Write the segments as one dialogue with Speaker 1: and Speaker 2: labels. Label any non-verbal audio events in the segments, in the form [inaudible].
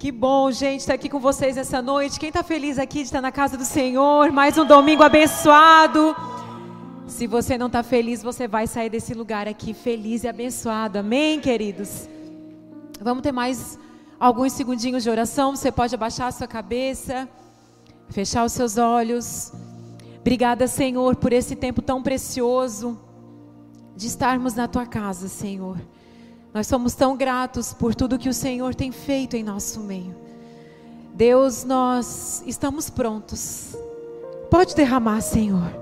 Speaker 1: Que bom, gente, estar aqui com vocês essa noite. Quem está feliz aqui de estar na casa do Senhor? Mais um domingo abençoado. Se você não está feliz, você vai sair desse lugar aqui feliz e abençoado. Amém, queridos? Vamos ter mais alguns segundinhos de oração. Você pode abaixar a sua cabeça, fechar os seus olhos. Obrigada, Senhor, por esse tempo tão precioso de estarmos na tua casa, Senhor. Nós somos tão gratos por tudo que o Senhor tem feito em nosso meio. Deus, nós estamos prontos. Pode derramar, Senhor.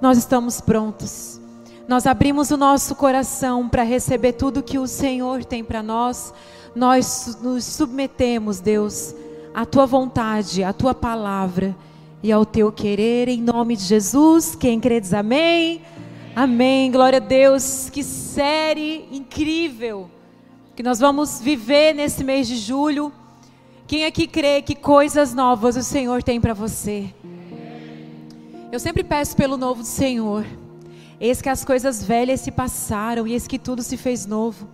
Speaker 1: Nós estamos prontos. Nós abrimos o nosso coração para receber tudo que o Senhor tem para nós. Nós nos submetemos, Deus, à tua vontade, à tua palavra e ao teu querer, em nome de Jesus. Quem crê diz amém. Amém. Glória a Deus. Que série incrível que nós vamos viver nesse mês de julho. Quem aqui crê que coisas novas o Senhor tem para você? Eu sempre peço pelo novo do Senhor. Eis que as coisas velhas se passaram e eis que tudo se fez novo.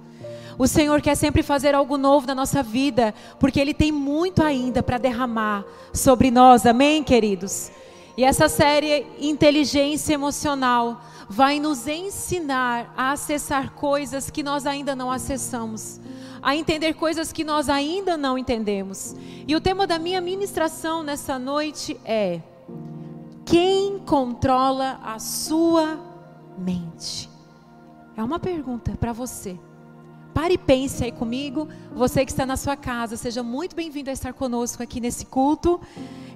Speaker 1: O Senhor quer sempre fazer algo novo na nossa vida, porque Ele tem muito ainda para derramar sobre nós, amém, queridos? E essa série Inteligência Emocional vai nos ensinar a acessar coisas que nós ainda não acessamos, a entender coisas que nós ainda não entendemos. E o tema da minha ministração nessa noite é quem controla a sua mente? É uma pergunta para você. Pare e pense aí comigo. Você que está na sua casa, seja muito bem-vindo a estar conosco aqui nesse culto.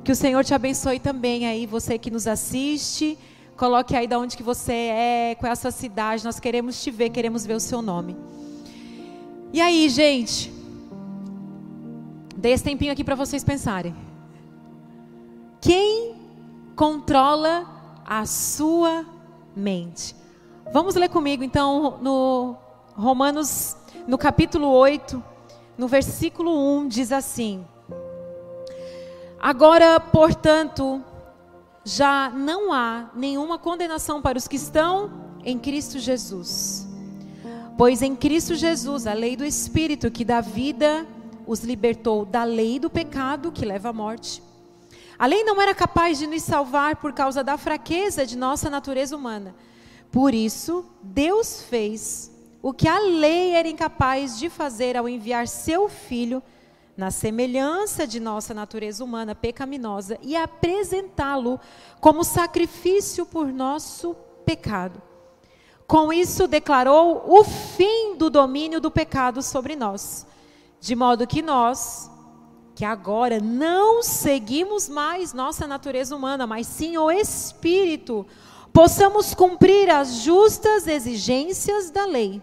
Speaker 1: Que o Senhor te abençoe também aí, você que nos assiste. Coloque aí de onde que você é, qual é a sua cidade. Nós queremos te ver, queremos ver o seu nome. E aí, gente? Dei esse tempinho aqui para vocês pensarem. Quem controla a sua mente. Vamos ler comigo então no Romanos, no capítulo 8, no versículo 1, diz assim: Agora, portanto, já não há nenhuma condenação para os que estão em Cristo Jesus. Pois em Cristo Jesus, a lei do Espírito que dá vida, os libertou da lei do pecado que leva à morte. A lei não era capaz de nos salvar por causa da fraqueza de nossa natureza humana. Por isso, Deus fez o que a lei era incapaz de fazer ao enviar seu filho na semelhança de nossa natureza humana pecaminosa e apresentá-lo como sacrifício por nosso pecado. Com isso, declarou o fim do domínio do pecado sobre nós, de modo que nós, que agora não seguimos mais nossa natureza humana, mas sim o Espírito, possamos cumprir as justas exigências da lei.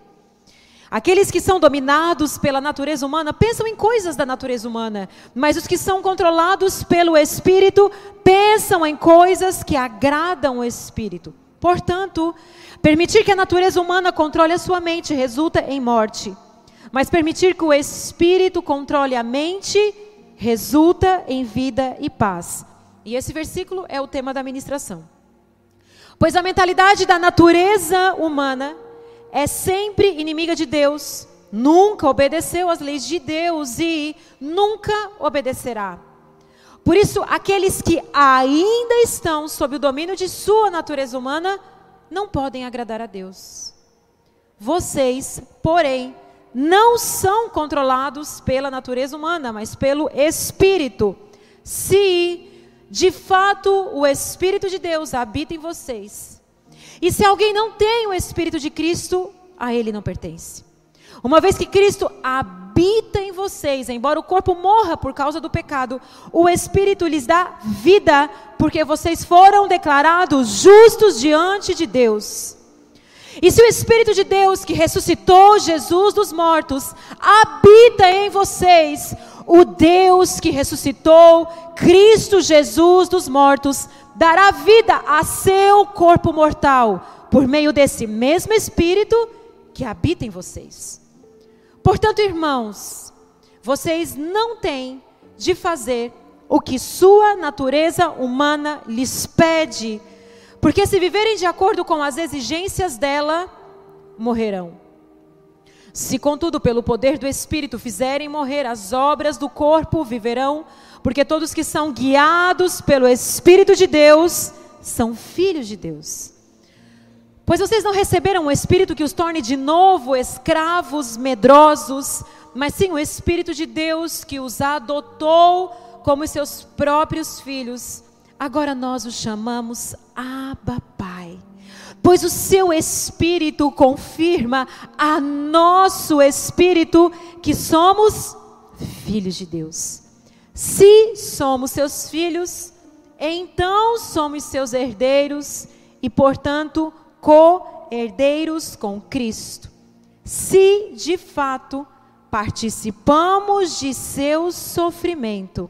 Speaker 1: Aqueles que são dominados pela natureza humana pensam em coisas da natureza humana, mas os que são controlados pelo Espírito pensam em coisas que agradam o Espírito. Portanto, permitir que a natureza humana controle a sua mente resulta em morte, mas permitir que o Espírito controle a mente resulta em vida e paz. E esse versículo é o tema da ministração. Pois a mentalidade da natureza humana é sempre inimiga de Deus, nunca obedeceu às leis de Deus e nunca obedecerá. Por isso, aqueles que ainda estão sob o domínio de sua natureza humana não podem agradar a Deus. Vocês, porém, não são controlados pela natureza humana, mas pelo Espírito. Se de fato o Espírito de Deus habita em vocês. E se alguém não tem o Espírito de Cristo, a ele não pertence. Uma vez que Cristo habita em vocês, embora o corpo morra por causa do pecado, o Espírito lhes dá vida, porque vocês foram declarados justos diante de Deus. E se o Espírito de Deus que ressuscitou Jesus dos mortos habita em vocês, o Deus que ressuscitou Cristo Jesus dos mortos dará vida a seu corpo mortal, por meio desse mesmo Espírito que habita em vocês. Portanto, irmãos, vocês não têm de fazer o que sua natureza humana lhes pede porque se viverem de acordo com as exigências dela, morrerão. Se, contudo, pelo poder do Espírito fizerem morrer as obras do corpo, viverão, porque todos que são guiados pelo Espírito de Deus são filhos de Deus. Pois vocês não receberam o Espírito que os torne de novo escravos medrosos, mas sim o Espírito de Deus que os adotou como seus próprios filhos. Agora nós os chamamos Abba Pai pois o seu espírito confirma a nosso espírito que somos filhos de Deus. Se somos seus filhos, então somos seus herdeiros e, portanto, co-herdeiros com Cristo. Se de fato participamos de seu sofrimento,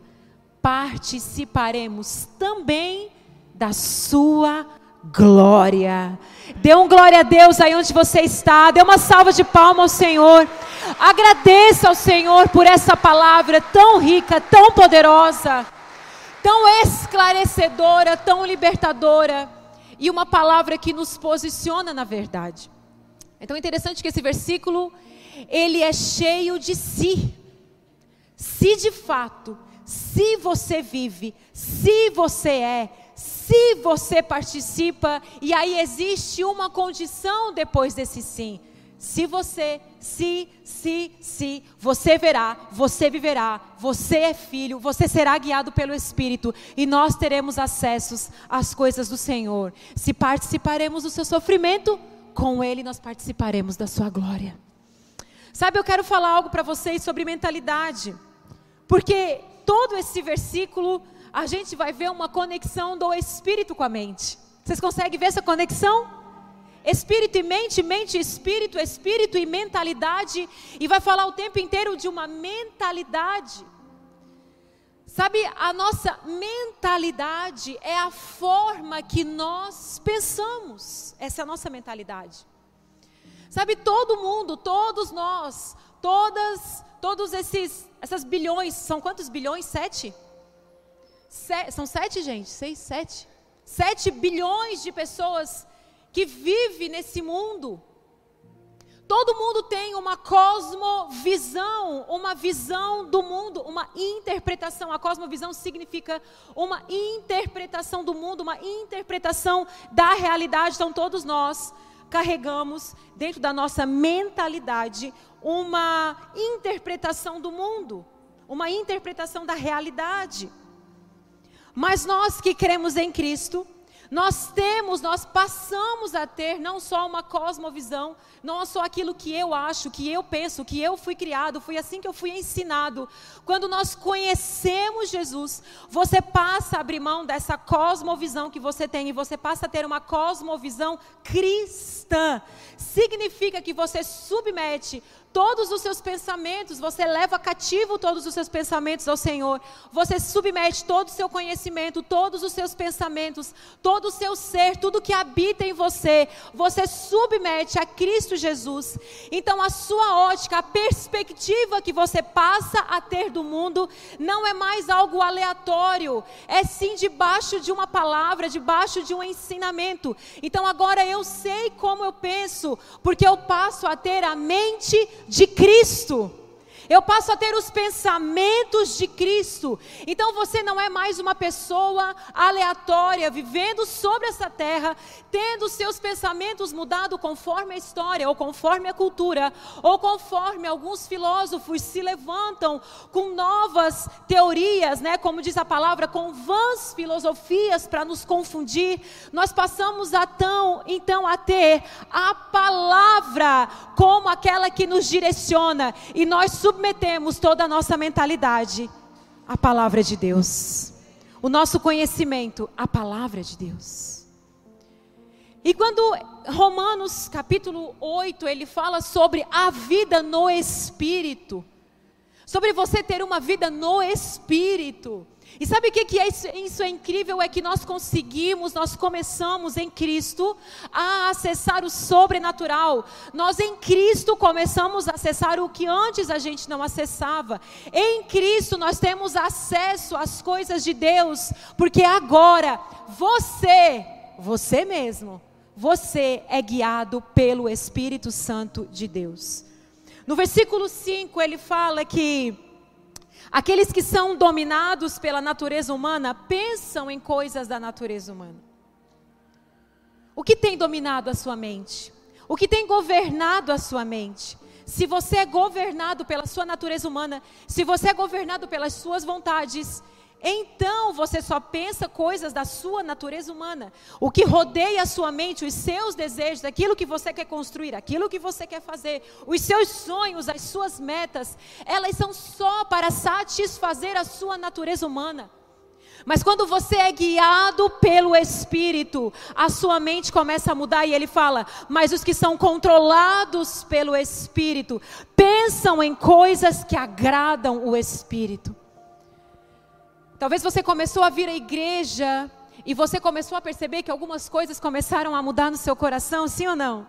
Speaker 1: participaremos também da sua glória. Dê um glória a Deus aí onde você está. Dê uma salva de palmas ao Senhor. Agradeça ao Senhor por essa palavra tão rica, tão poderosa, tão esclarecedora, tão libertadora e uma palavra que nos posiciona na verdade. Então é interessante que esse versículo ele é cheio de si. Se de fato, se você vive, se você é, se você participa, e aí existe uma condição depois desse sim. Se você, se, se, se, você verá, você viverá, você é filho, você será guiado pelo Espírito e nós teremos acessos às coisas do Senhor. Se participaremos do seu sofrimento, com Ele nós participaremos da sua glória. Sabe, eu quero falar algo para vocês sobre mentalidade, porque todo esse versículo a gente vai ver uma conexão do espírito com a mente. Vocês conseguem ver essa conexão? Espírito e mente, mente e espírito, espírito e mentalidade, e vai falar o tempo inteiro de uma mentalidade. Sabe, a nossa mentalidade é a forma que nós pensamos. Essa é a nossa mentalidade. Sabe, todo mundo, todos nós, todas, todos esses, essas bilhões, são quantos bilhões? Sete? são sete, gente? Seis, sete? Sete bilhões de pessoas que vivem nesse mundo. Todo mundo tem uma cosmovisão, uma visão do mundo, uma interpretação. A cosmovisão significa uma interpretação do mundo, uma interpretação da realidade. Então, todos nós carregamos dentro da nossa mentalidade uma interpretação do mundo, uma interpretação da realidade. Mas nós que cremos em Cristo, nós temos, nós passamos a ter não só uma cosmovisão, não só aquilo que eu acho, que eu penso, que eu fui criado, foi assim que eu fui ensinado. Quando nós conhecemos Jesus, você passa a abrir mão dessa cosmovisão que você tem e você passa a ter uma cosmovisão cristã. Significa que você submete todos os seus pensamentos, você leva cativo todos os seus pensamentos ao Senhor. Você submete todo o seu conhecimento, todos os seus pensamentos, todo o seu ser, tudo que habita em você, você submete a Cristo Jesus. Então a sua ótica, a perspectiva que você passa a ter do mundo não é mais algo aleatório, é sim debaixo de uma palavra, debaixo de um ensinamento. Então agora eu sei como eu penso, porque eu passo a ter a mente de Cristo. Eu passo a ter os pensamentos de Cristo. Então você não é mais uma pessoa aleatória, vivendo sobre essa terra, tendo seus pensamentos mudados conforme a história, ou conforme a cultura, ou conforme alguns filósofos se levantam com novas teorias, né, como diz a palavra, com vãs filosofias para nos confundir. Nós passamos a tão, então a ter a palavra como aquela que nos direciona e nós submetemos toda a nossa mentalidade à palavra de Deus. O nosso conhecimento à palavra de Deus. E quando Romanos capítulo 8, ele fala sobre a vida no espírito, sobre você ter uma vida no espírito. E sabe o que, é isso, isso é incrível? É que nós conseguimos, nós começamos em Cristo a acessar o sobrenatural. Nós em Cristo começamos a acessar o que antes a gente não acessava. Em Cristo nós temos acesso às coisas de Deus, porque agora você, você mesmo, você é guiado pelo Espírito Santo de Deus. No versículo 5 ele fala que aqueles que são dominados pela natureza humana pensam em coisas da natureza humana. O que tem dominado a sua mente? O que tem governado a sua mente? Se você é governado pela sua natureza humana, se você é governado pelas suas vontades, então você só pensa coisas da sua natureza humana. O que rodeia a sua mente, os seus desejos, aquilo que você quer construir, aquilo que você quer fazer, os seus sonhos, as suas metas, elas são só para satisfazer a sua natureza humana. Mas quando você é guiado pelo Espírito, a sua mente começa a mudar e ele fala: Mas os que são controlados pelo Espírito pensam em coisas que agradam o Espírito. Talvez você começou a vir à igreja e você começou a perceber que algumas coisas começaram a mudar no seu coração, sim ou não?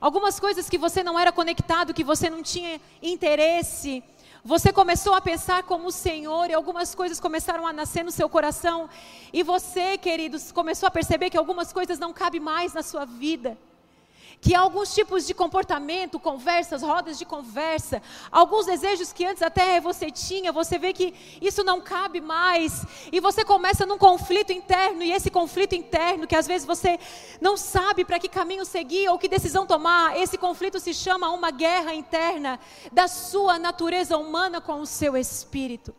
Speaker 1: Algumas coisas que você não era conectado, que você não tinha interesse, você começou a pensar como o Senhor e algumas coisas começaram a nascer no seu coração. E você, queridos, começou a perceber que algumas coisas não cabem mais na sua vida que alguns tipos de comportamento, conversas, rodas de conversa, alguns desejos que antes até você tinha, você vê que isso não cabe mais, e você começa num conflito interno, e esse conflito interno, que às vezes você não sabe para que caminho seguir ou que decisão tomar, esse conflito se chama uma guerra interna da sua natureza humana com o seu espírito.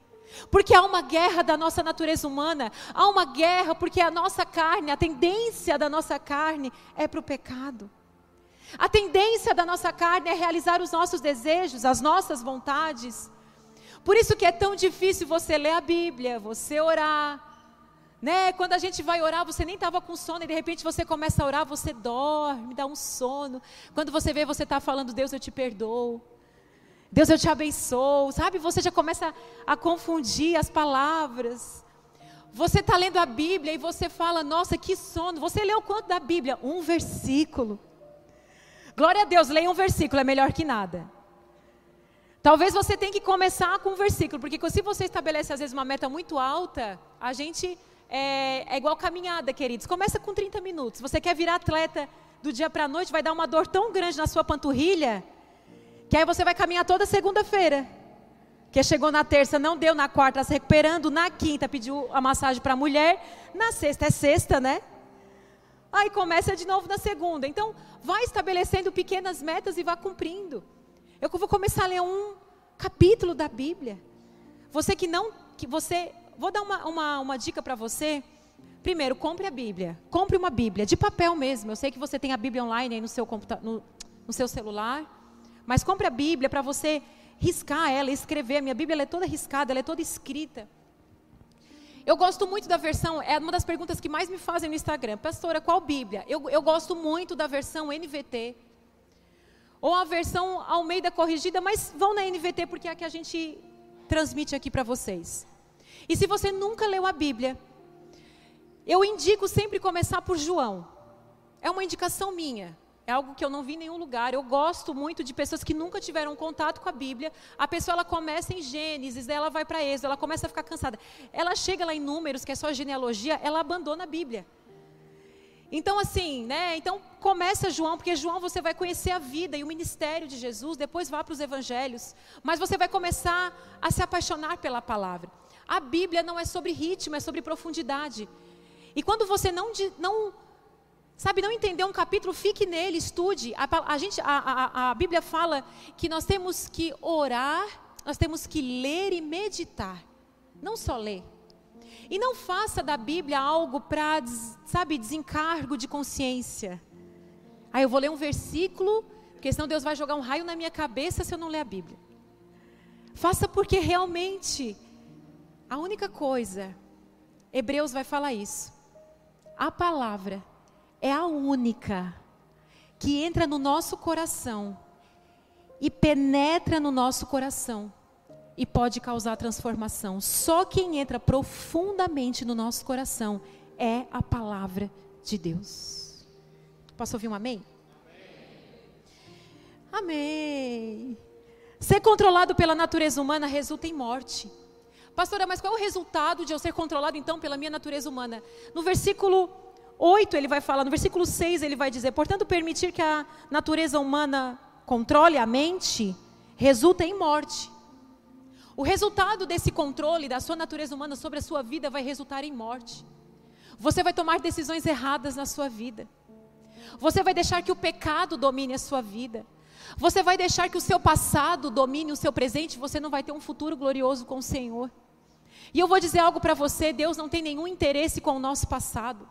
Speaker 1: Porque há uma guerra da nossa natureza humana, há uma guerra porque a nossa carne, a tendência da nossa carne é para o pecado. A tendência da nossa carne é realizar os nossos desejos, as nossas vontades. Por isso que é tão difícil você ler a Bíblia, você orar. Né? Quando a gente vai orar, você nem estava com sono e de repente você começa a orar, você dorme, dá um sono. Quando você vê, você está falando, Deus, eu te perdoo. Deus, eu te abençoo. Sabe? Você já começa a confundir as palavras. Você está lendo a Bíblia e você fala, nossa, que sono. Você leu quanto da Bíblia? Um versículo. Glória a Deus, leia um versículo, é melhor que nada. Talvez você tenha que começar com um versículo, porque se você estabelece às vezes uma meta muito alta, a gente é, é igual caminhada, queridos. Começa com 30 minutos. Você quer virar atleta do dia para a noite, vai dar uma dor tão grande na sua panturrilha, que aí você vai caminhar toda segunda-feira. Que chegou na terça, não deu, na quarta está se recuperando, na quinta pediu a massagem para a mulher, na sexta é sexta, né? Aí começa de novo na segunda. Então, vai estabelecendo pequenas metas e vá cumprindo. Eu vou começar a ler um capítulo da Bíblia. Você que não, que você, vou dar uma, uma, uma dica para você. Primeiro, compre a Bíblia. Compre uma Bíblia, de papel mesmo. Eu sei que você tem a Bíblia online aí no seu, no, no seu celular. Mas compre a Bíblia para você riscar ela, escrever. A minha Bíblia é toda riscada, ela é toda escrita. Eu gosto muito da versão, é uma das perguntas que mais me fazem no Instagram. Pastora, qual Bíblia? Eu, eu gosto muito da versão NVT. Ou a versão Almeida corrigida, mas vão na NVT porque é a que a gente transmite aqui para vocês. E se você nunca leu a Bíblia, eu indico sempre começar por João. É uma indicação minha. É algo que eu não vi em nenhum lugar. Eu gosto muito de pessoas que nunca tiveram contato com a Bíblia. A pessoa ela começa em Gênesis, ela vai para Êxodo, ela começa a ficar cansada. Ela chega lá em Números, que é só genealogia, ela abandona a Bíblia. Então assim, né? Então começa João, porque João você vai conhecer a vida e o ministério de Jesus, depois vá para os evangelhos, mas você vai começar a se apaixonar pela palavra. A Bíblia não é sobre ritmo, é sobre profundidade. E quando você não, não Sabe, não entender um capítulo, fique nele, estude. A, a, gente, a, a, a Bíblia fala que nós temos que orar, nós temos que ler e meditar. Não só ler. E não faça da Bíblia algo para, sabe, desencargo de consciência. Aí eu vou ler um versículo, porque senão Deus vai jogar um raio na minha cabeça se eu não ler a Bíblia. Faça porque realmente a única coisa, Hebreus vai falar isso. A palavra é a única que entra no nosso coração e penetra no nosso coração e pode causar transformação. Só quem entra profundamente no nosso coração é a palavra de Deus. Posso ouvir um amém? Amém. Ser controlado pela natureza humana resulta em morte. Pastora, mas qual é o resultado de eu ser controlado então pela minha natureza humana? No versículo 8 ele vai falar, no versículo 6 ele vai dizer: Portanto, permitir que a natureza humana controle a mente, resulta em morte. O resultado desse controle da sua natureza humana sobre a sua vida vai resultar em morte. Você vai tomar decisões erradas na sua vida. Você vai deixar que o pecado domine a sua vida. Você vai deixar que o seu passado domine o seu presente, você não vai ter um futuro glorioso com o Senhor. E eu vou dizer algo para você: Deus não tem nenhum interesse com o nosso passado.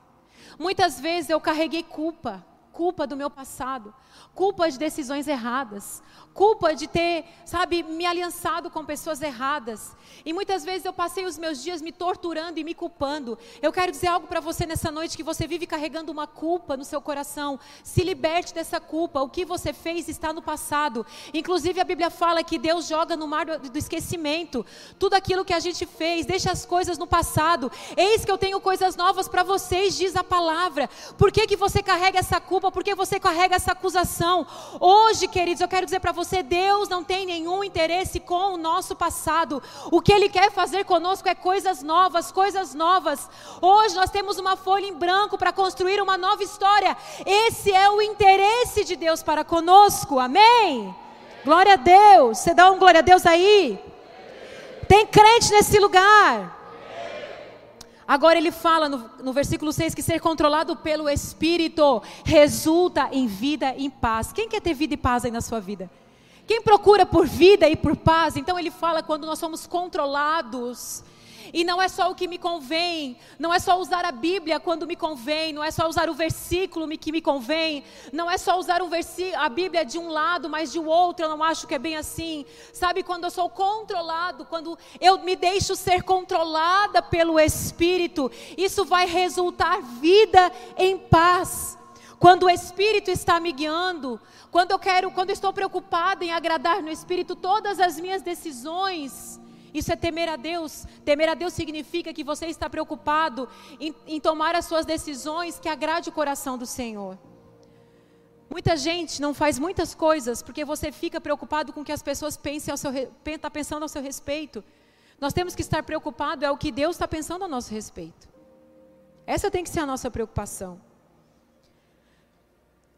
Speaker 1: Muitas vezes eu carreguei culpa, culpa do meu passado, culpa de decisões erradas, culpa de ter, sabe, me aliançado com pessoas erradas. E muitas vezes eu passei os meus dias me torturando e me culpando. Eu quero dizer algo para você nessa noite que você vive carregando uma culpa no seu coração. Se liberte dessa culpa. O que você fez está no passado. Inclusive a Bíblia fala que Deus joga no mar do, esquecimento tudo aquilo que a gente fez, deixa as coisas no passado. Eis que eu tenho coisas novas para vocês, diz a palavra. Por que que você carrega essa culpa? Por que você carrega essa acusação? Hoje, queridos, eu quero dizer para você, Deus não tem nenhum interesse com o nosso passado. O que Ele quer fazer conosco é coisas novas, coisas novas. Hoje nós temos uma folha em branco para construir uma nova história. Esse é o interesse de Deus para conosco. Amém? Glória a Deus. Você dá um glória a Deus aí? Tem crente nesse lugar. Agora ele fala no, no, versículo 6 que ser controlado pelo Espírito resulta em vida e em paz. Quem quer ter vida e paz aí na sua vida? Quem procura por vida e por paz, então ele fala quando nós somos controlados. E não é só o que me convém, não é só usar a Bíblia quando me convém, não é só usar o versículo que me convém, não é só usar um a Bíblia de um lado, mas de outro, eu não acho que é bem assim. Sabe, quando eu sou controlado, quando eu me deixo ser controlada pelo Espírito, isso vai resultar vida em paz. Quando o Espírito está me guiando, quando eu quero, quando estou preocupada em agradar no Espírito, todas as minhas decisões, isso é temer a Deus. Temer a Deus significa que você está preocupado em, em tomar as suas decisões que agrade o coração do Senhor. Muita gente não faz muitas coisas porque você fica preocupado com o que as pessoas pensem ao seu está pensando ao seu respeito. Nós temos que estar preocupados é o que Deus está pensando a nosso respeito. Essa tem que ser a nossa preocupação.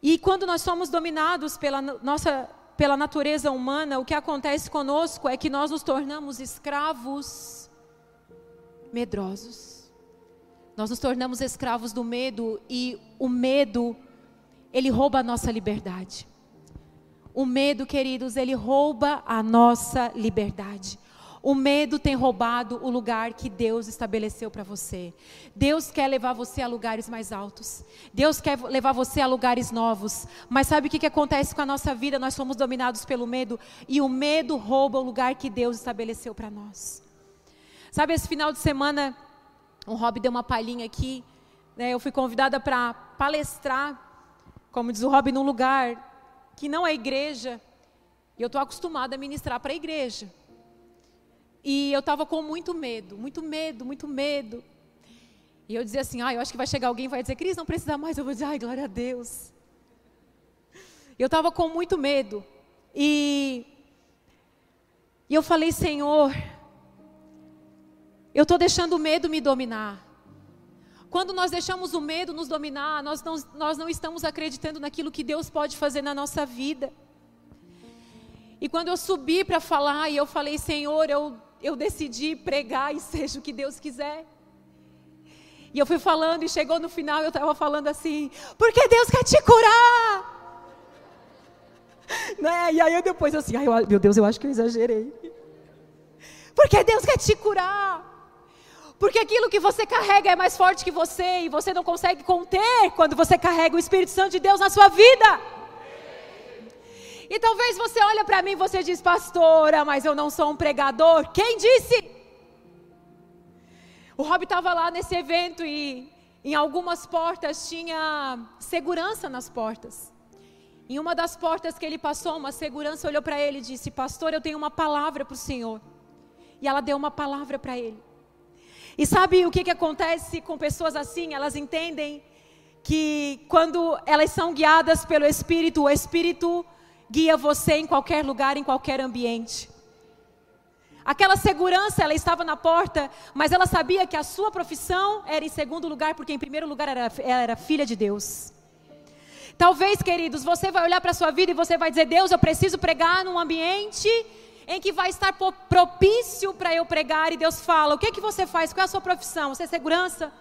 Speaker 1: E quando nós somos dominados pela nossa pela natureza humana, o que acontece conosco é que nós nos tornamos escravos medrosos. Nós nos tornamos escravos do medo e o medo ele rouba a nossa liberdade. O medo, queridos, ele rouba a nossa liberdade. O medo tem roubado o lugar que Deus estabeleceu para você. Deus quer levar você a lugares mais altos. Deus quer levar você a lugares novos. Mas sabe o que, que acontece com a nossa vida? Nós somos dominados pelo medo e o medo rouba o lugar que Deus estabeleceu para nós. Sabe, esse final de semana, o Rob deu uma palhinha aqui. Né, eu fui convidada para palestrar, como diz o Rob, num lugar que não é igreja. E eu estou acostumada a ministrar para a igreja. E eu estava com muito medo, muito medo, muito medo. E eu dizia assim: ah, eu acho que vai chegar alguém e vai dizer, Cris, não precisa mais. Eu vou dizer, ai, glória a Deus. Eu estava com muito medo. E, e eu falei, Senhor, eu estou deixando o medo me dominar. Quando nós deixamos o medo nos dominar, nós não, nós não estamos acreditando naquilo que Deus pode fazer na nossa vida. E quando eu subi para falar, e eu falei, Senhor, eu eu decidi pregar e seja o que Deus quiser. E eu fui falando e chegou no final eu estava falando assim, porque Deus quer te curar. [laughs] Né? E aí eu depois assim, meu Deus, eu acho que eu exagerei. [laughs] Porque Deus quer te curar. Porque aquilo que você carrega é mais forte que você e você não consegue conter quando você carrega o Espírito Santo de Deus na sua vida. E talvez você olha para mim e você diz, pastora, mas eu não sou um pregador. Quem disse? O Rob estava lá nesse evento e em algumas portas tinha segurança nas portas. Em uma das portas que ele passou, uma segurança olhou para ele e disse: Pastor, eu tenho uma palavra para o Senhor. E ela deu uma palavra para ele. E sabe o que, que acontece com pessoas assim? Elas entendem que quando elas são guiadas pelo Espírito, o Espírito guia você em qualquer lugar, em qualquer ambiente. Aquela segurança, ela estava na porta, mas ela sabia que a sua profissão era em segundo lugar, porque em primeiro lugar era, ela era filha de Deus. Talvez, queridos, você vai olhar para a sua vida e você vai dizer: Deus, eu preciso pregar num ambiente em que vai estar propício para eu pregar. E Deus fala: O que, que você faz? Qual é a sua profissão? Você é segurança?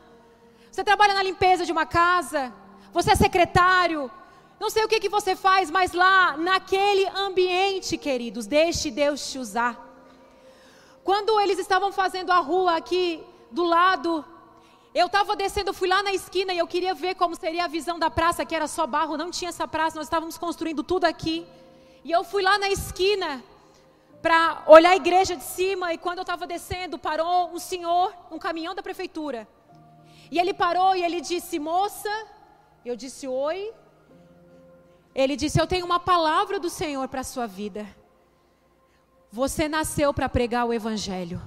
Speaker 1: Você trabalha na limpeza de uma casa? Você é secretário? Não sei o que, que você faz, mas lá, naquele ambiente, queridos, deixe Deus te usar. Quando eles estavam fazendo a rua aqui do lado eu estava descendo, fui lá na esquina e eu queria ver como seria a visão da praça, que era só barro, não tinha essa praça, nós estávamos construindo tudo aqui. E eu fui lá na esquina para olhar a igreja de cima e quando eu estava descendo, parou um senhor, um caminhão da prefeitura. E ele parou e ele disse: "Moça", eu disse: "Oi". Ele disse: "Eu tenho uma palavra do Senhor para a sua vida. Você nasceu para pregar o evangelho".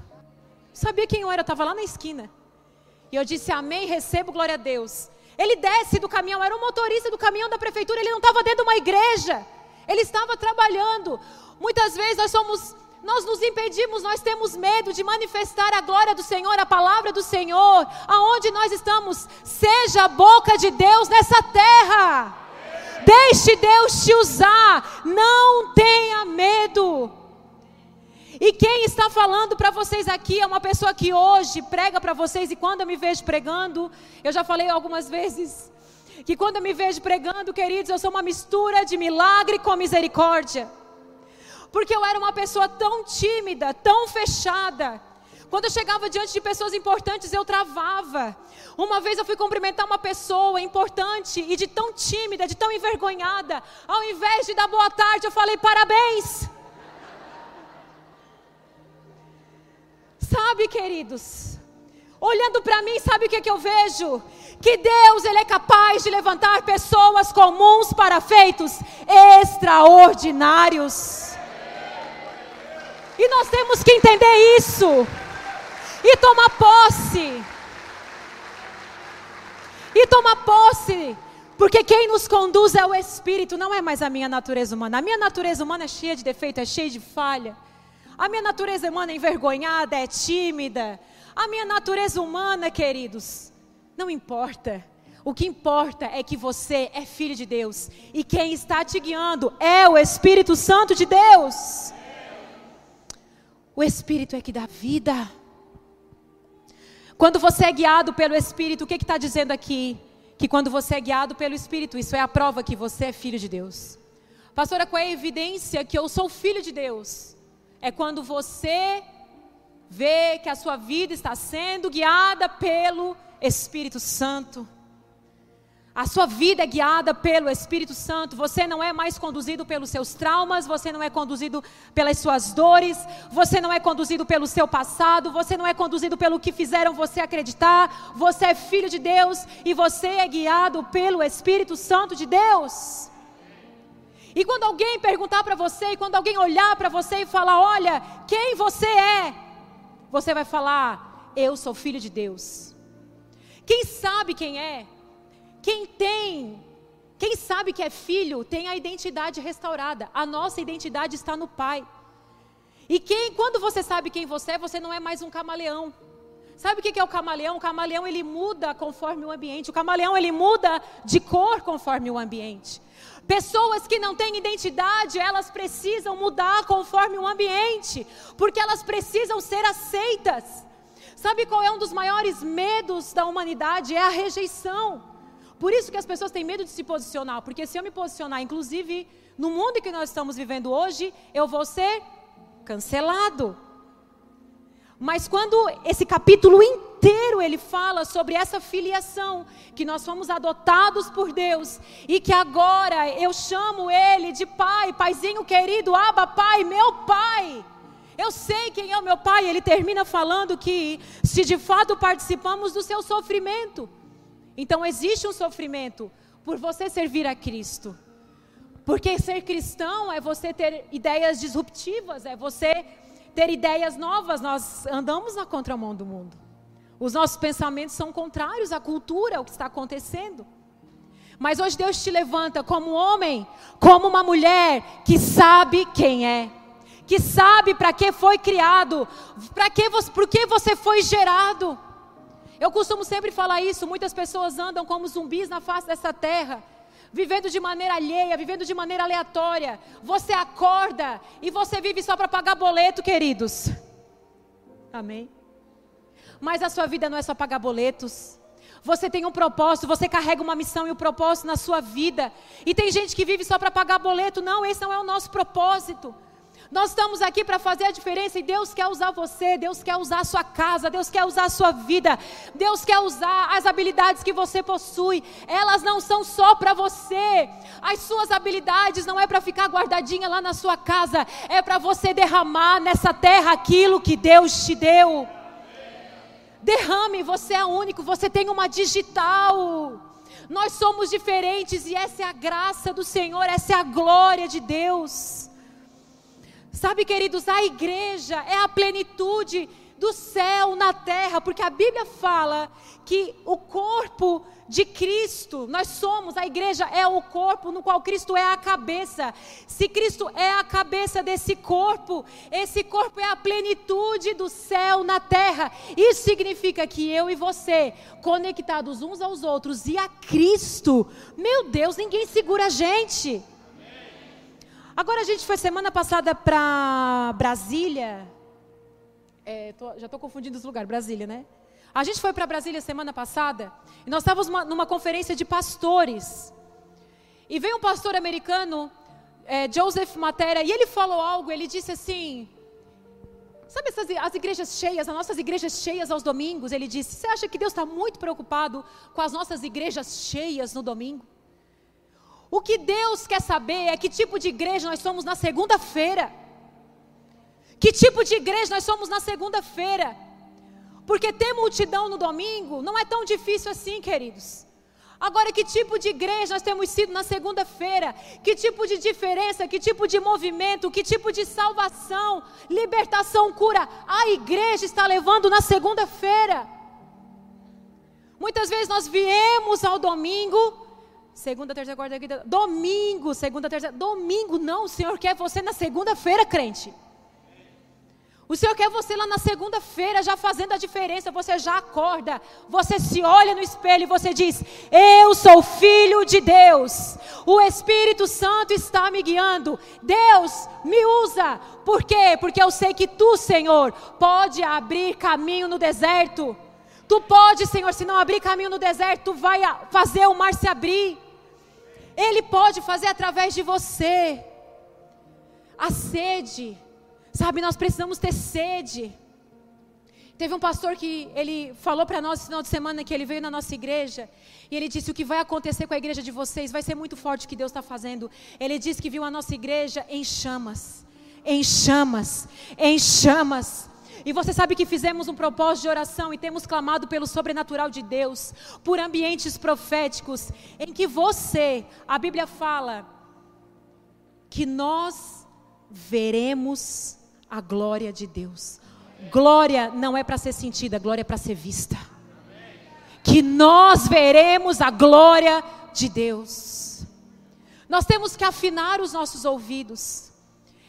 Speaker 1: Sabia quem eu era? Eu estava lá na esquina. E eu disse amém, recebo, glória a Deus. Ele desce do caminhão, era um motorista do caminhão da prefeitura, ele não estava dentro de uma igreja, ele estava trabalhando. Muitas vezes nós somos, nós nos impedimos, nós temos medo de manifestar a glória do Senhor, a palavra do Senhor, aonde nós estamos. Seja a boca de Deus nessa terra. Deixe Deus te usar, não tenha medo. E quem está falando para vocês aqui é uma pessoa que hoje prega para vocês e quando eu me vejo pregando, eu já falei algumas vezes que quando eu me vejo pregando, queridos, eu sou uma mistura de milagre com misericórdia. Porque eu era uma pessoa tão tímida, tão fechada. Quando eu chegava diante de pessoas importantes, eu travava. Uma vez eu fui cumprimentar uma pessoa importante e de tão tímida, de tão envergonhada, ao invés de dar boa tarde, eu falei parabéns. Sabe, queridos, olhando para mim, sabe o que, que eu vejo? Que Deus ele é capaz de levantar pessoas comuns para feitos extraordinários. E nós temos que entender isso e tomar posse. E tomar posse, porque quem nos conduz é o Espírito, não é mais a minha natureza humana. A minha natureza humana é cheia de defeito, é cheia de falha. A minha natureza humana é envergonhada, é tímida. A minha natureza humana, queridos, não importa. O que importa é que você é filho de Deus e quem está te guiando é o Espírito Santo de Deus. O Espírito é que dá vida. Quando você é guiado pelo Espírito, o que está dizendo aqui? Que quando você é guiado pelo Espírito, isso é a prova que você é filho de Deus. Pastora, qual é a evidência que eu sou filho de Deus? é quando você vê que a sua vida está sendo guiada pelo Espírito Santo. A sua vida é guiada pelo Espírito Santo. Você não é mais conduzido pelos seus traumas, você não é conduzido pelas suas dores, você não é conduzido pelo seu passado, você não é conduzido pelo que fizeram você acreditar. Você é filho de Deus e você é guiado pelo Espírito Santo de Deus. E quando alguém perguntar para você, e quando alguém olhar para você e falar: Olha, quem você é? Você vai falar: Eu sou filho de Deus. Quem sabe quem é? Quem tem, quem sabe que é filho, tem a identidade restaurada. A nossa identidade está no Pai. E quem, quando você sabe quem você é, você não é mais um camaleão. Sabe o que é o camaleão? O camaleão ele muda conforme o ambiente. O camaleão ele muda de cor conforme o ambiente. Pessoas que não têm identidade, elas precisam mudar conforme o ambiente, porque elas precisam ser aceitas. Sabe qual é um dos maiores medos da humanidade? É a rejeição. Por isso que as pessoas têm medo de se posicionar, porque se eu me posicionar, inclusive no mundo que nós estamos vivendo hoje, eu vou ser cancelado. Mas quando esse capítulo inteiro ele fala sobre essa filiação, que nós fomos adotados por Deus e que agora eu chamo ele de pai, paizinho querido, aba pai, meu pai. Eu sei quem é o meu pai. Ele termina falando que se de fato participamos do seu sofrimento, então existe um sofrimento por você servir a Cristo. Porque ser cristão é você ter ideias disruptivas, é você ter ideias novas, nós andamos na contramão do mundo. Os nossos pensamentos são contrários à cultura, ao que está acontecendo. Mas hoje Deus te levanta como homem, como uma mulher que sabe quem é, que sabe para que foi criado, para que que você foi gerado. Eu costumo sempre falar isso, muitas pessoas andam como zumbis na face dessa terra, vivendo de maneira alheia, vivendo de maneira aleatória. Você acorda e você vive só para pagar boleto, queridos. Amém. Mas a sua vida não é só pagar boletos. Você tem um propósito, você carrega uma missão e um propósito na sua vida. E tem gente que vive só para pagar boleto. Não, esse não é o nosso propósito. Nós estamos aqui para fazer a diferença e Deus quer usar você, Deus quer usar a sua casa, Deus quer usar a sua vida, Deus quer usar as habilidades que você possui. Elas não são só para você. As suas habilidades não é para ficar guardadinha lá na sua casa, é para você derramar nessa terra aquilo que Deus te deu. Derrame, você é único, você tem uma digital. Nós somos diferentes e essa é a graça do Senhor, essa é a glória de Deus. Sabe, queridos, a igreja é a plenitude do céu na terra, porque a Bíblia fala que o corpo de Cristo, nós somos, a igreja é o corpo no qual Cristo é a cabeça. Se Cristo é a cabeça desse corpo, esse corpo é a plenitude do céu na terra. Isso significa que eu e você, conectados uns aos outros e a Cristo, meu Deus, ninguém segura a gente. Agora a gente foi semana passada para Brasília. É, tô, já estou confundindo os lugares, Brasília, né? A gente foi para Brasília semana passada e nós estávamos numa, conferência de pastores. E veio um pastor americano, é, Joseph Matera, e ele falou algo. Ele disse assim: Sabe essas, as igrejas cheias, as nossas igrejas cheias aos domingos? Ele disse: Você acha que Deus está muito preocupado com as nossas igrejas cheias no domingo? O que Deus quer saber é que tipo de igreja nós somos na segunda-feira. Que tipo de igreja nós somos na segunda-feira? Porque ter multidão no domingo não é tão difícil assim, queridos. Agora, que tipo de igreja nós temos sido na segunda-feira? Que tipo de diferença, que tipo de movimento, que tipo de salvação, libertação, cura a igreja está levando na segunda-feira? Muitas vezes nós viemos ao domingo Segunda, terceira, quarta, quinta. Domingo, segunda, terceira. Domingo, não. O Senhor quer você na segunda-feira, crente. O Senhor quer você lá na segunda-feira, já fazendo a diferença. Você já acorda, você se olha no espelho e você diz: Eu sou filho de Deus. O Espírito Santo está me guiando. Deus me usa. Por quê? Porque eu sei que tu, Senhor, pode abrir caminho no deserto. Tu pode, Senhor, se não abrir caminho no deserto, tu vai fazer o mar se abrir. Ele pode fazer através de você. A sede, sabe, nós precisamos ter sede. Teve um pastor que ele falou para nós no final de semana que ele veio na nossa igreja e ele disse: O que vai acontecer com a igreja de vocês vai ser muito forte o que Deus está fazendo. Ele disse que viu a nossa igreja em chamas, em chamas, em chamas. E você sabe que fizemos um propósito de oração e temos clamado pelo sobrenatural de Deus, por ambientes proféticos, em que você, a Bíblia fala, que nós veremos a glória de Deus. Glória não é para ser sentida, glória é para ser vista. Que nós veremos a glória de Deus. Nós temos que afinar os nossos ouvidos.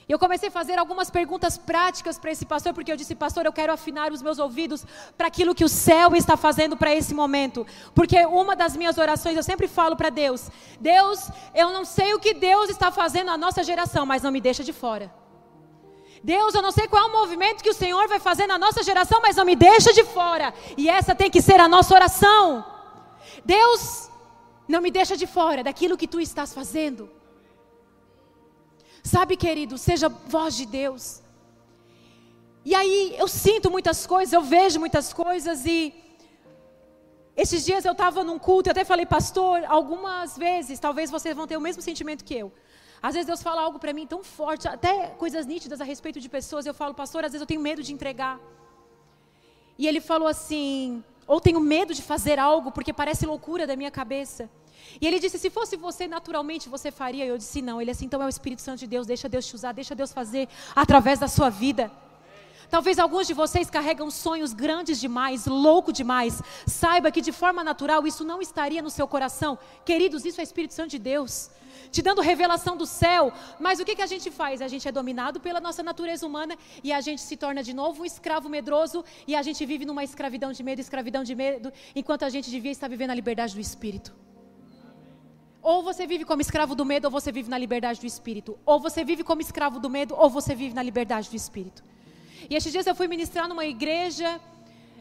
Speaker 1: E eu comecei a fazer algumas perguntas práticas para esse pastor, porque eu disse, pastor, eu quero afinar os meus ouvidos para aquilo que o céu está fazendo para esse momento. Porque uma das minhas orações, eu sempre falo para Deus: Deus, eu não sei o que Deus está fazendo na nossa geração, mas não me deixa de fora. Deus, eu não sei qual é o movimento que o Senhor vai fazer na nossa geração, mas não me deixa de fora. E essa tem que ser a nossa oração. Deus, não me deixa de fora daquilo que tu estás fazendo. Sabe, querido, seja voz de Deus. E aí eu sinto muitas coisas, eu vejo muitas coisas e esses dias eu estava num culto, eu até falei, pastor, algumas vezes, talvez vocês vão ter o mesmo sentimento que eu. Às vezes Deus fala algo para mim tão forte, até coisas nítidas a respeito de pessoas, eu falo, pastor, às vezes eu tenho medo de entregar. E ele falou assim, ou tenho medo de fazer algo porque parece loucura da minha cabeça. E ele disse: se fosse você, naturalmente você faria. Eu disse: não. Ele disse: então é o Espírito Santo de Deus, deixa Deus te usar, deixa Deus fazer através da sua vida. Talvez alguns de vocês carregam sonhos grandes demais, louco demais. Saiba que de forma natural isso não estaria no seu coração. Queridos, isso é Espírito Santo de Deus. Te dando revelação do céu. Mas o que, que a gente faz? A gente é dominado pela nossa natureza humana e a gente se torna de novo um escravo medroso e a gente vive numa escravidão de medo, escravidão de medo, enquanto a gente devia estar vivendo a liberdade do Espírito. Ou você vive como escravo do medo, ou você vive na liberdade do espírito. Ou você vive como escravo do medo, ou você vive na liberdade do espírito. E esses dias eu fui ministrar numa igreja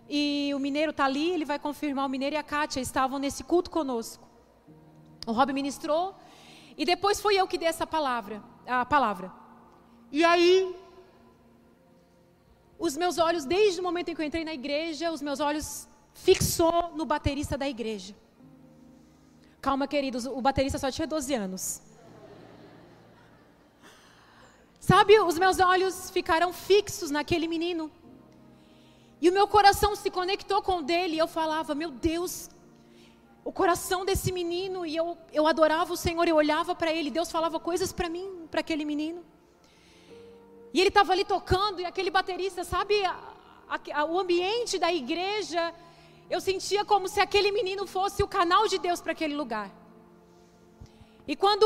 Speaker 1: e o mineiro está ali, ele vai confirmar. O mineiro e a Kátia estavam nesse culto conosco. O Rob ministrou e depois fui eu que dei essa palavra, a palavra. E aí, os meus olhos, desde o momento em que eu entrei na igreja, os meus olhos fixou no baterista da igreja. Calma, queridos, o baterista só tinha 12 anos. Sabe, os meus olhos ficaram fixos naquele menino. E o meu coração se conectou com o dele. E eu falava, meu Deus, o coração desse menino. E eu, eu adorava o Senhor, eu olhava para ele. Deus falava coisas para mim, para aquele menino. E ele estava ali tocando, e aquele baterista, sabe, a, a, o ambiente da igreja eu sentia como se aquele menino fosse o canal de Deus para aquele lugar. E quando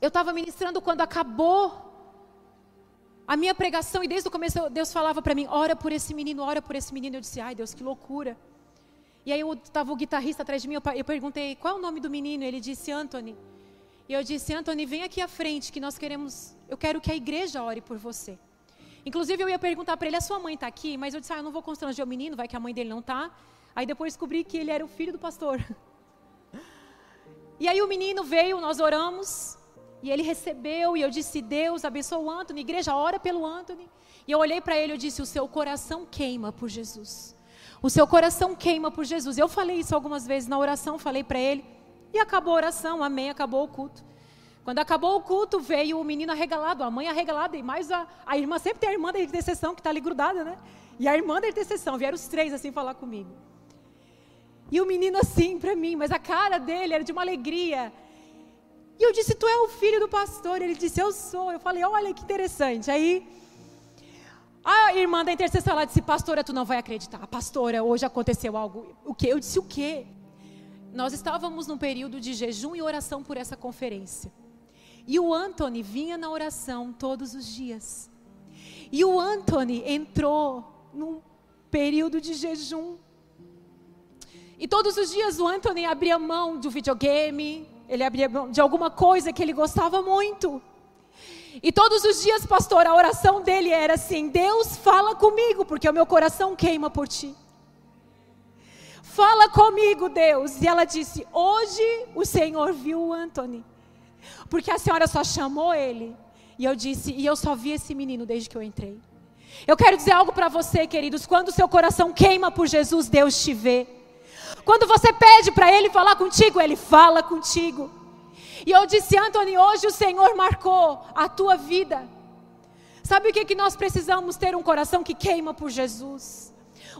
Speaker 1: eu estava ministrando, quando acabou a minha pregação, e desde o começo Deus falava para mim: ora por esse menino, ora por esse menino. Eu disse: ai Deus, que loucura. E aí estava o guitarrista atrás de mim, eu perguntei: qual é o nome do menino? Ele disse: Anthony. E eu disse: Anthony, vem aqui à frente, que nós queremos, eu quero que a igreja ore por você. Inclusive, eu ia perguntar para ele: a sua mãe está aqui? Mas eu disse: ah, eu não vou constranger o menino, vai que a mãe dele não está. Aí depois descobri que ele era o filho do pastor. [laughs] E aí o menino veio, nós oramos, e ele recebeu, e eu disse: Deus abençoa o Anthony, igreja, ora pelo Anthony. E eu olhei para ele e disse: O seu coração queima por Jesus. O seu coração queima por Jesus. Eu falei isso algumas vezes na oração, falei para ele. E acabou a oração, amém, acabou o culto. Quando acabou o culto, veio o menino arregalado, a mãe arregalada, e mais a, a irmã, sempre tem a irmã da intercessão que está ali grudada, né? E a irmã da intercessão, vieram os três assim falar comigo. E o menino assim para mim, mas a cara dele era de uma alegria. E eu disse, tu é o filho do pastor? Ele disse, eu sou. Eu falei, olha que interessante. Aí a irmã da intercessão ela disse, pastora, tu não vai acreditar. Pastora, hoje aconteceu algo. O que? Eu disse, o quê? Nós estávamos num período de jejum e oração por essa conferência. E o Anthony vinha na oração todos os dias. E o Anthony entrou num período de jejum. E todos os dias o Anthony abria mão do videogame, ele abria mão de alguma coisa que ele gostava muito. E todos os dias, pastor, a oração dele era assim: Deus fala comigo, porque o meu coração queima por ti. Fala comigo, Deus. E ela disse: Hoje o Senhor viu o Anthony. Porque a senhora só chamou ele. E eu disse, e eu só vi esse menino desde que eu entrei. Eu quero dizer algo para você, queridos. Quando seu coração queima por Jesus, Deus te vê. Quando você pede para Ele falar contigo, Ele fala contigo. E eu disse, Anthony, hoje o Senhor marcou a tua vida. Sabe o que, que nós precisamos ter um coração que queima por Jesus?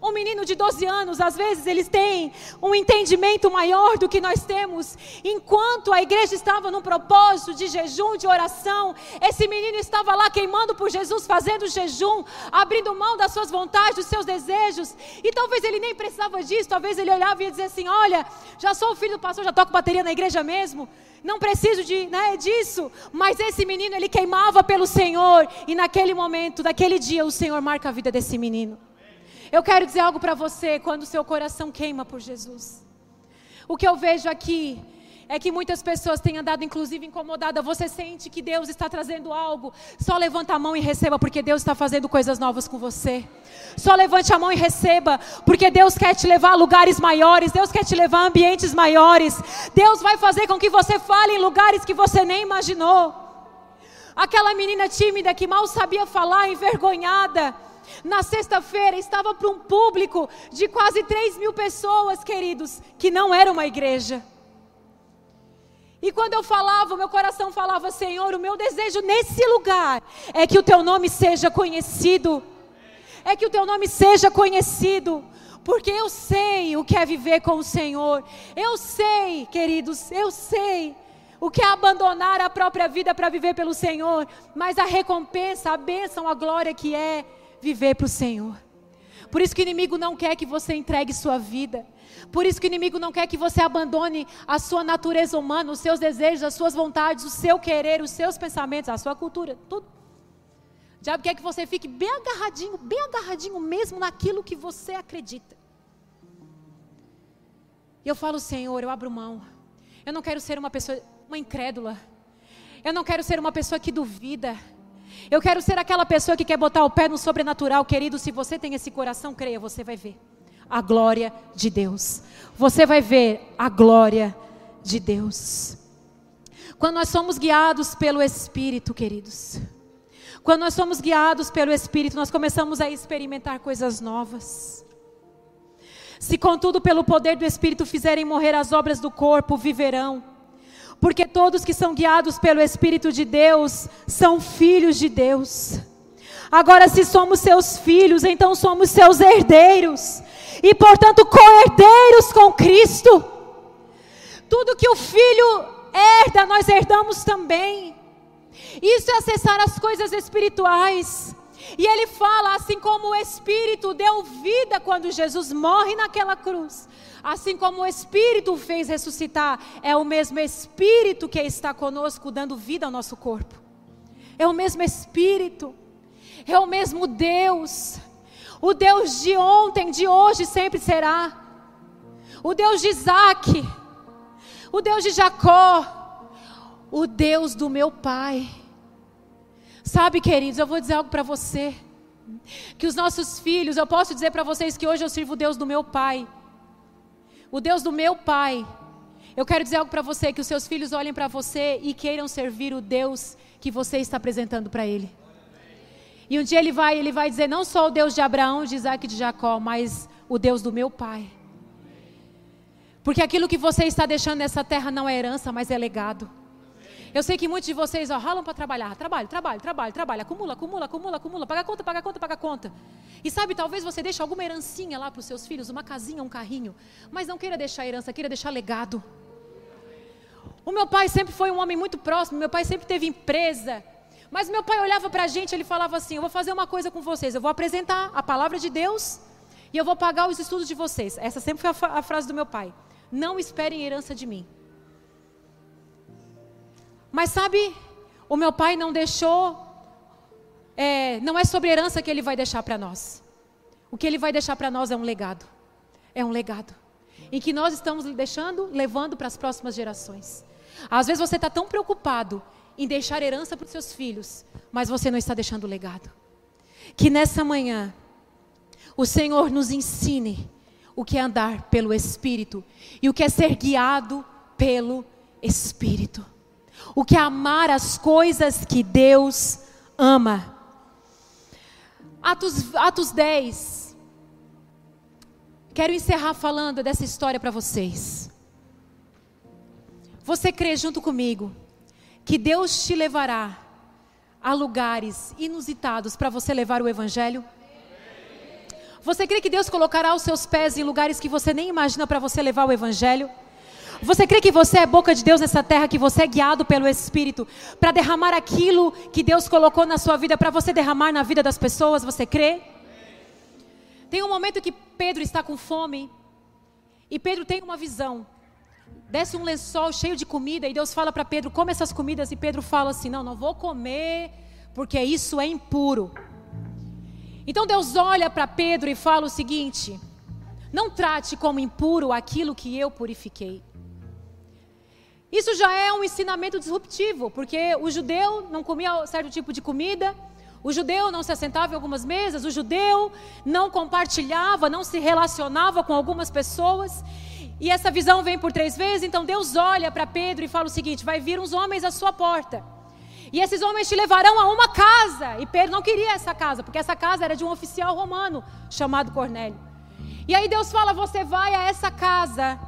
Speaker 1: Um menino de 12 anos, às vezes eles têm um entendimento maior do que nós temos. Enquanto a igreja estava num propósito de jejum, de oração, esse menino estava lá queimando por Jesus, fazendo jejum, abrindo mão das suas vontades, dos seus desejos. E talvez ele nem precisava disso, talvez ele olhava e ia dizer assim: Olha, já sou filho do pastor, já toco bateria na igreja mesmo não preciso de, né, disso. Mas esse menino, ele queimava pelo Senhor. E naquele momento, naquele dia, o Senhor marca a vida desse menino. Eu quero dizer algo para você quando o seu coração queima por Jesus. O que eu vejo aqui é que muitas pessoas têm andado, inclusive, incomodada. Você sente que Deus está trazendo algo. Só levanta a mão e receba, porque Deus está fazendo coisas novas com você. Só levante a mão e receba, porque Deus quer te levar a lugares maiores. Deus quer te levar a ambientes maiores. Deus vai fazer com que você fale em lugares que você nem imaginou. Aquela menina tímida que mal sabia falar, envergonhada na sexta-feira estava para um público de quase 3 mil pessoas, queridos, que não era uma igreja. E quando eu falava, meu coração falava: Senhor, o meu desejo nesse lugar é que o teu nome seja conhecido. É que o teu nome seja conhecido. Porque eu sei o que é viver com o Senhor. Eu sei, queridos, eu sei o que é abandonar a própria vida para viver pelo Senhor. Mas a recompensa, a bênção, a glória que é viver para o Senhor. Por isso que o inimigo não quer que você entregue sua vida. Por isso que o inimigo não quer que você abandone a sua natureza humana, os seus desejos, as suas vontades, o seu querer, os seus pensamentos, a sua cultura, tudo. O diabo quer que você fique bem agarradinho, bem agarradinho mesmo naquilo que você acredita. E eu falo, Senhor, eu abro mão. Eu não quero ser uma pessoa, uma incrédula. Eu não quero ser uma pessoa que duvida. Eu quero ser aquela pessoa que quer botar o pé no sobrenatural, querido. Se você tem esse coração, creia, você vai ver a glória de Deus. Você vai ver a glória de Deus. Quando nós somos guiados pelo Espírito, queridos. Quando nós somos guiados pelo Espírito, nós começamos a experimentar coisas novas. Se contudo pelo poder do Espírito fizerem morrer as obras do corpo, viverão. Porque todos que são guiados pelo Espírito de Deus são filhos de Deus. Agora, se somos seus filhos, então somos seus herdeiros. E, portanto, co-herdeiros com Cristo. Tudo que o filho herda, nós herdamos também. Isso é acessar as coisas espirituais. E ele fala, assim como o Espírito deu vida quando Jesus morre naquela cruz, assim como o Espírito fez ressuscitar, é o mesmo Espírito que está conosco, dando vida ao nosso corpo. É o mesmo Espírito, é o mesmo Deus. O Deus de ontem, de hoje, sempre será. O Deus de Isaac, o Deus de Jacó, o Deus do meu pai. Sabe, queridos, eu vou dizer algo para você. Que os nossos filhos, eu posso dizer para vocês que hoje eu sirvo o Deus do meu pai. O Deus do meu pai. Eu quero dizer algo para você, que os seus filhos olhem para você e queiram servir o Deus que você está apresentando para ele. E um dia ele vai, ele vai dizer não só o Deus de Abraão, de Isaac e de Jacó, mas o Deus do meu pai. Porque aquilo que você está deixando nessa terra não é herança, mas é legado. Eu sei que muitos de vocês ó, ralam para trabalhar. Trabalho, trabalho, trabalho, trabalho. Acumula, acumula, acumula, acumula. Paga conta, paga conta, paga conta. E sabe, talvez você deixe alguma herancinha lá para os seus filhos, uma casinha, um carrinho. Mas não queira deixar herança, queira deixar legado. O meu pai sempre foi um homem muito próximo. Meu pai sempre teve empresa. Mas meu pai olhava para a gente, ele falava assim: Eu vou fazer uma coisa com vocês. Eu vou apresentar a palavra de Deus e eu vou pagar os estudos de vocês. Essa sempre foi a, a frase do meu pai. Não esperem herança de mim. Mas sabe, o meu pai não deixou, é, não é sobre herança que ele vai deixar para nós. O que ele vai deixar para nós é um legado. É um legado. Em que nós estamos deixando, levando para as próximas gerações. Às vezes você está tão preocupado em deixar herança para os seus filhos, mas você não está deixando legado. Que nessa manhã, o Senhor nos ensine o que é andar pelo Espírito e o que é ser guiado pelo Espírito o que é amar as coisas que Deus ama. Atos, Atos 10. Quero encerrar falando dessa história para vocês. Você crê junto comigo que Deus te levará a lugares inusitados para você levar o Evangelho? Você crê que Deus colocará os seus pés em lugares que você nem imagina para você levar o Evangelho? Você crê que você é boca de Deus nessa terra, que você é guiado pelo Espírito para derramar aquilo que Deus colocou na sua vida para você derramar na vida das pessoas? Você crê? Tem um momento que Pedro está com fome e Pedro tem uma visão. Desce um lençol cheio de comida e Deus fala para Pedro: come essas comidas. E Pedro fala assim: não, não vou comer porque isso é impuro. Então Deus olha para Pedro e fala o seguinte: não trate como impuro aquilo que eu purifiquei. Isso já é um ensinamento disruptivo, porque o judeu não comia certo tipo de comida, o judeu não se assentava em algumas mesas, o judeu não compartilhava, não se relacionava com algumas pessoas. E essa visão vem por três vezes, então Deus olha para Pedro e fala o seguinte: vai vir uns homens à sua porta. E esses homens te levarão a uma casa. E Pedro não queria essa casa, porque essa casa era de um oficial romano chamado Cornélio. E aí Deus fala: você vai a essa casa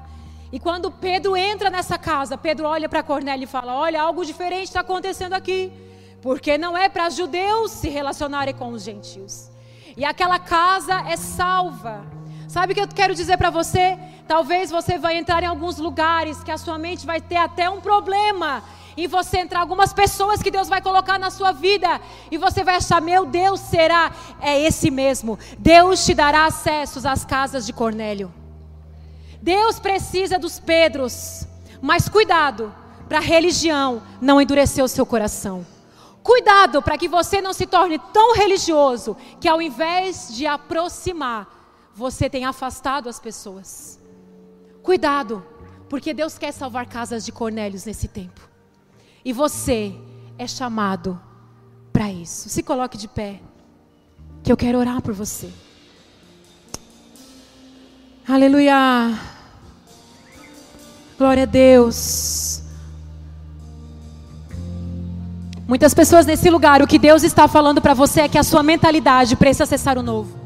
Speaker 1: e quando Pedro entra nessa casa, Pedro olha para Cornélio e fala: Olha, algo diferente está acontecendo aqui. Porque não é para judeus se relacionarem com os gentios. E aquela casa é salva. Sabe o que eu quero dizer para você? Talvez você vai entrar em alguns lugares que a sua mente vai ter até um problema em você entrar algumas pessoas que Deus vai colocar na sua vida e você vai achar, meu Deus, será? É esse mesmo. Deus te dará acessos às casas de Cornélio. Deus precisa dos Pedros, mas cuidado para a religião não endurecer o seu coração. Cuidado para que você não se torne tão religioso que ao invés de aproximar, você tenha afastado as pessoas. Cuidado Porque Deus quer salvar casas de Cornélios nesse tempo. E você é chamado para isso. Se coloque de pé, que eu quero orar por você. Aleluia. Glória a Deus. Muitas pessoas nesse lugar, o que Deus está falando para você é que a sua mentalidade precisa acessar o novo.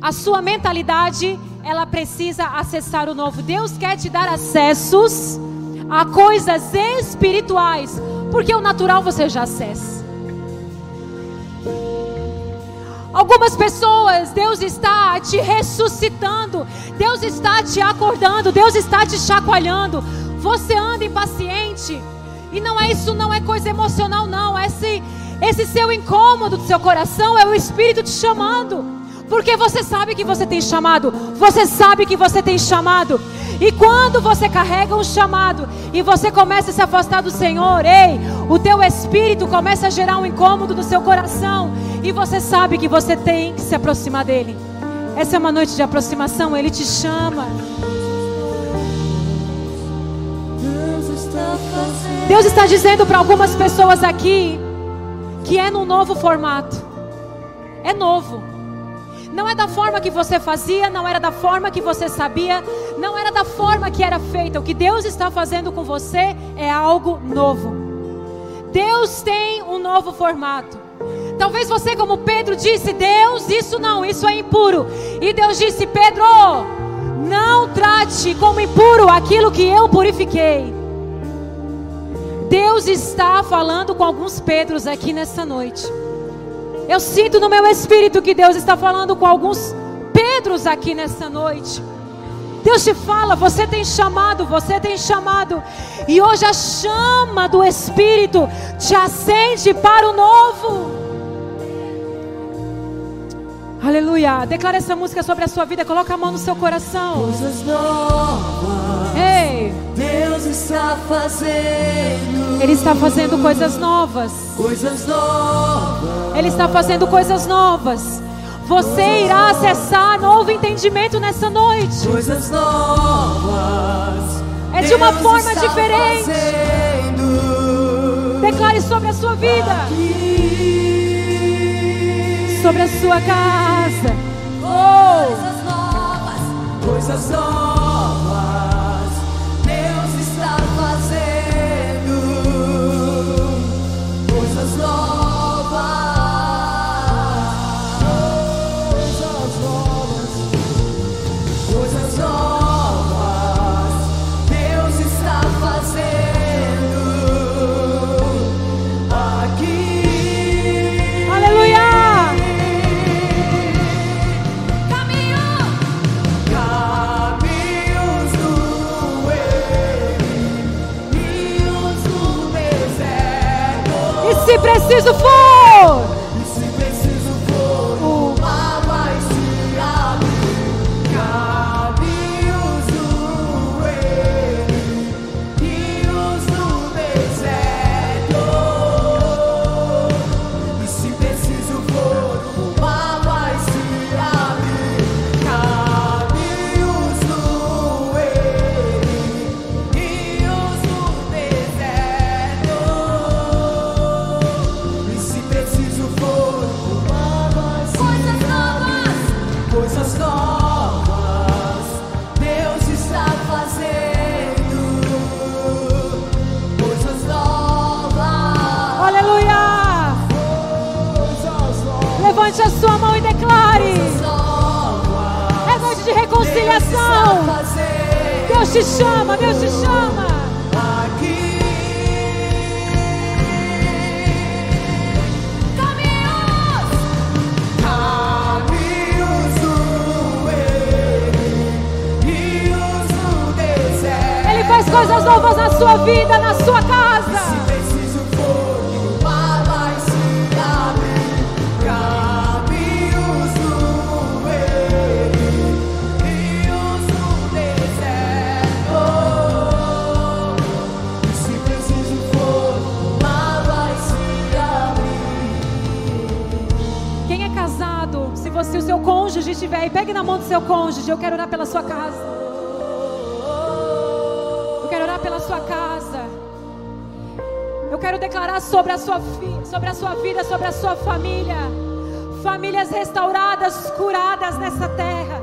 Speaker 1: A sua mentalidade, ela precisa acessar o novo. Deus quer te dar acessos a coisas espirituais, porque o natural você já acessa. Algumas pessoas, Deus está te ressuscitando, Deus está te acordando, Deus está te chacoalhando. Você anda impaciente. E não é isso, não é coisa emocional, não. Esse, esse seu incômodo do seu coração é o Espírito te chamando. Porque você sabe que você tem chamado. Você sabe que você tem chamado. E quando você carrega um chamado e você começa a se afastar do Senhor, ei, o teu espírito começa a gerar um incômodo do seu coração. E você sabe que você tem que se aproximar dele. Essa é uma noite de aproximação, ele te chama. Deus está dizendo para algumas pessoas aqui que é num novo formato. É novo. Não é da forma que você fazia, não era da forma que você sabia, não era da forma que era feita. O que Deus está fazendo com você é algo novo. Deus tem um novo formato. Talvez você, como Pedro, disse: Deus, isso não, isso é impuro. E Deus disse: Pedro, não trate como impuro aquilo que eu purifiquei. Deus está falando com alguns Pedros aqui nessa noite. Eu sinto no meu espírito que Deus está falando com alguns Pedros aqui nessa noite. Deus te fala, você tem chamado, você tem chamado. E hoje a chama do Espírito te acende para o novo. Aleluia. Declara essa música sobre a sua vida. Coloca a mão no seu coração.
Speaker 2: Coisas novas.
Speaker 1: Ei.
Speaker 2: Deus está fazendo.
Speaker 1: Ele está fazendo coisas novas.
Speaker 2: Coisas novas.
Speaker 1: Ele está fazendo coisas novas. Você irá acessar novo entendimento nessa noite.
Speaker 2: Coisas novas.
Speaker 1: É de uma
Speaker 2: Deus
Speaker 1: forma diferente. Declare sobre a sua vida,
Speaker 2: aqui.
Speaker 1: Sobre a sua casa. Oh,
Speaker 2: Coisas novas. Coisas novas.
Speaker 1: Se preciso for, sobre a sua vida, sobre a sua família. Famílias restauradas, curadas nessa terra.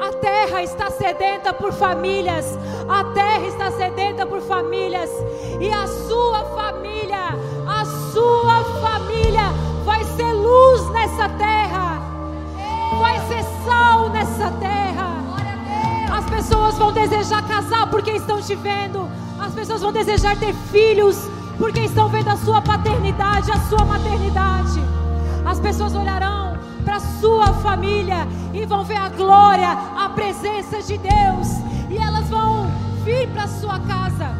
Speaker 1: A terra está sedenta por famílias. A terra está sedenta por famílias. E a sua família, a sua família vai ser luz nessa terra. Vai ser sal nessa terra. As pessoas vão desejar casar porque estão te vendo. As pessoas vão desejar ter filhos porque estão vendo a sua paternidade, a sua maternidade. As pessoas olharão para sua família e vão ver a glória, a presença de Deus. E elas vão vir para sua casa.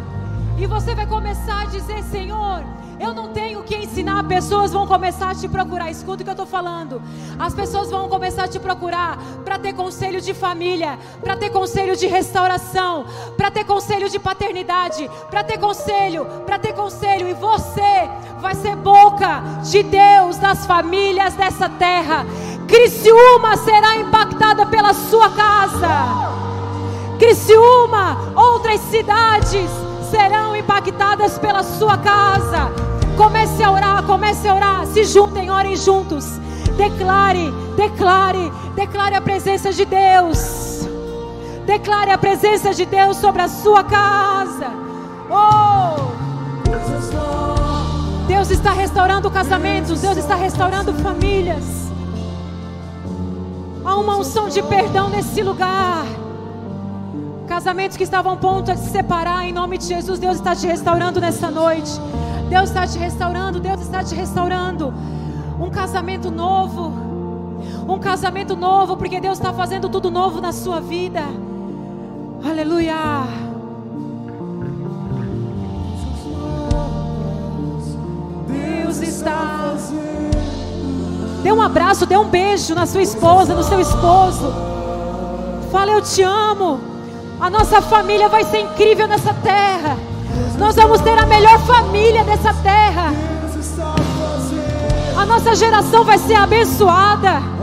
Speaker 1: E você vai começar a dizer: Senhor, eu não tenho o que ensinar. Pessoas vão começar a te procurar. Escuta o que eu estou falando. As pessoas vão começar a te procurar para ter conselho de família, para ter conselho de restauração, para ter conselho de paternidade, para ter conselho, para ter conselho. E você vai ser boca de Deus das famílias dessa terra. Criciúma será impactada pela sua casa. Criciúma, outras cidades serão impactadas pela sua casa. Comece a orar, comece a orar. Se juntem, orem juntos. Declare, declare, declare a presença de Deus. Declare a presença de Deus sobre a sua casa. Oh! Deus está restaurando casamentos, Deus está restaurando famílias. Há uma unção de perdão nesse lugar. Casamentos que estavam a ponto de se separar, em nome de Jesus, Deus está te restaurando nessa noite. Deus está te restaurando, Deus está te restaurando. Um casamento novo. Um casamento novo, porque Deus está fazendo tudo novo na sua vida. Aleluia. Deus está. Dê um abraço, dê um beijo na sua esposa, no seu esposo. Fala, eu te amo. A nossa família vai ser incrível nessa terra. Nós vamos ter a melhor família dessa terra. A nossa geração vai ser abençoada.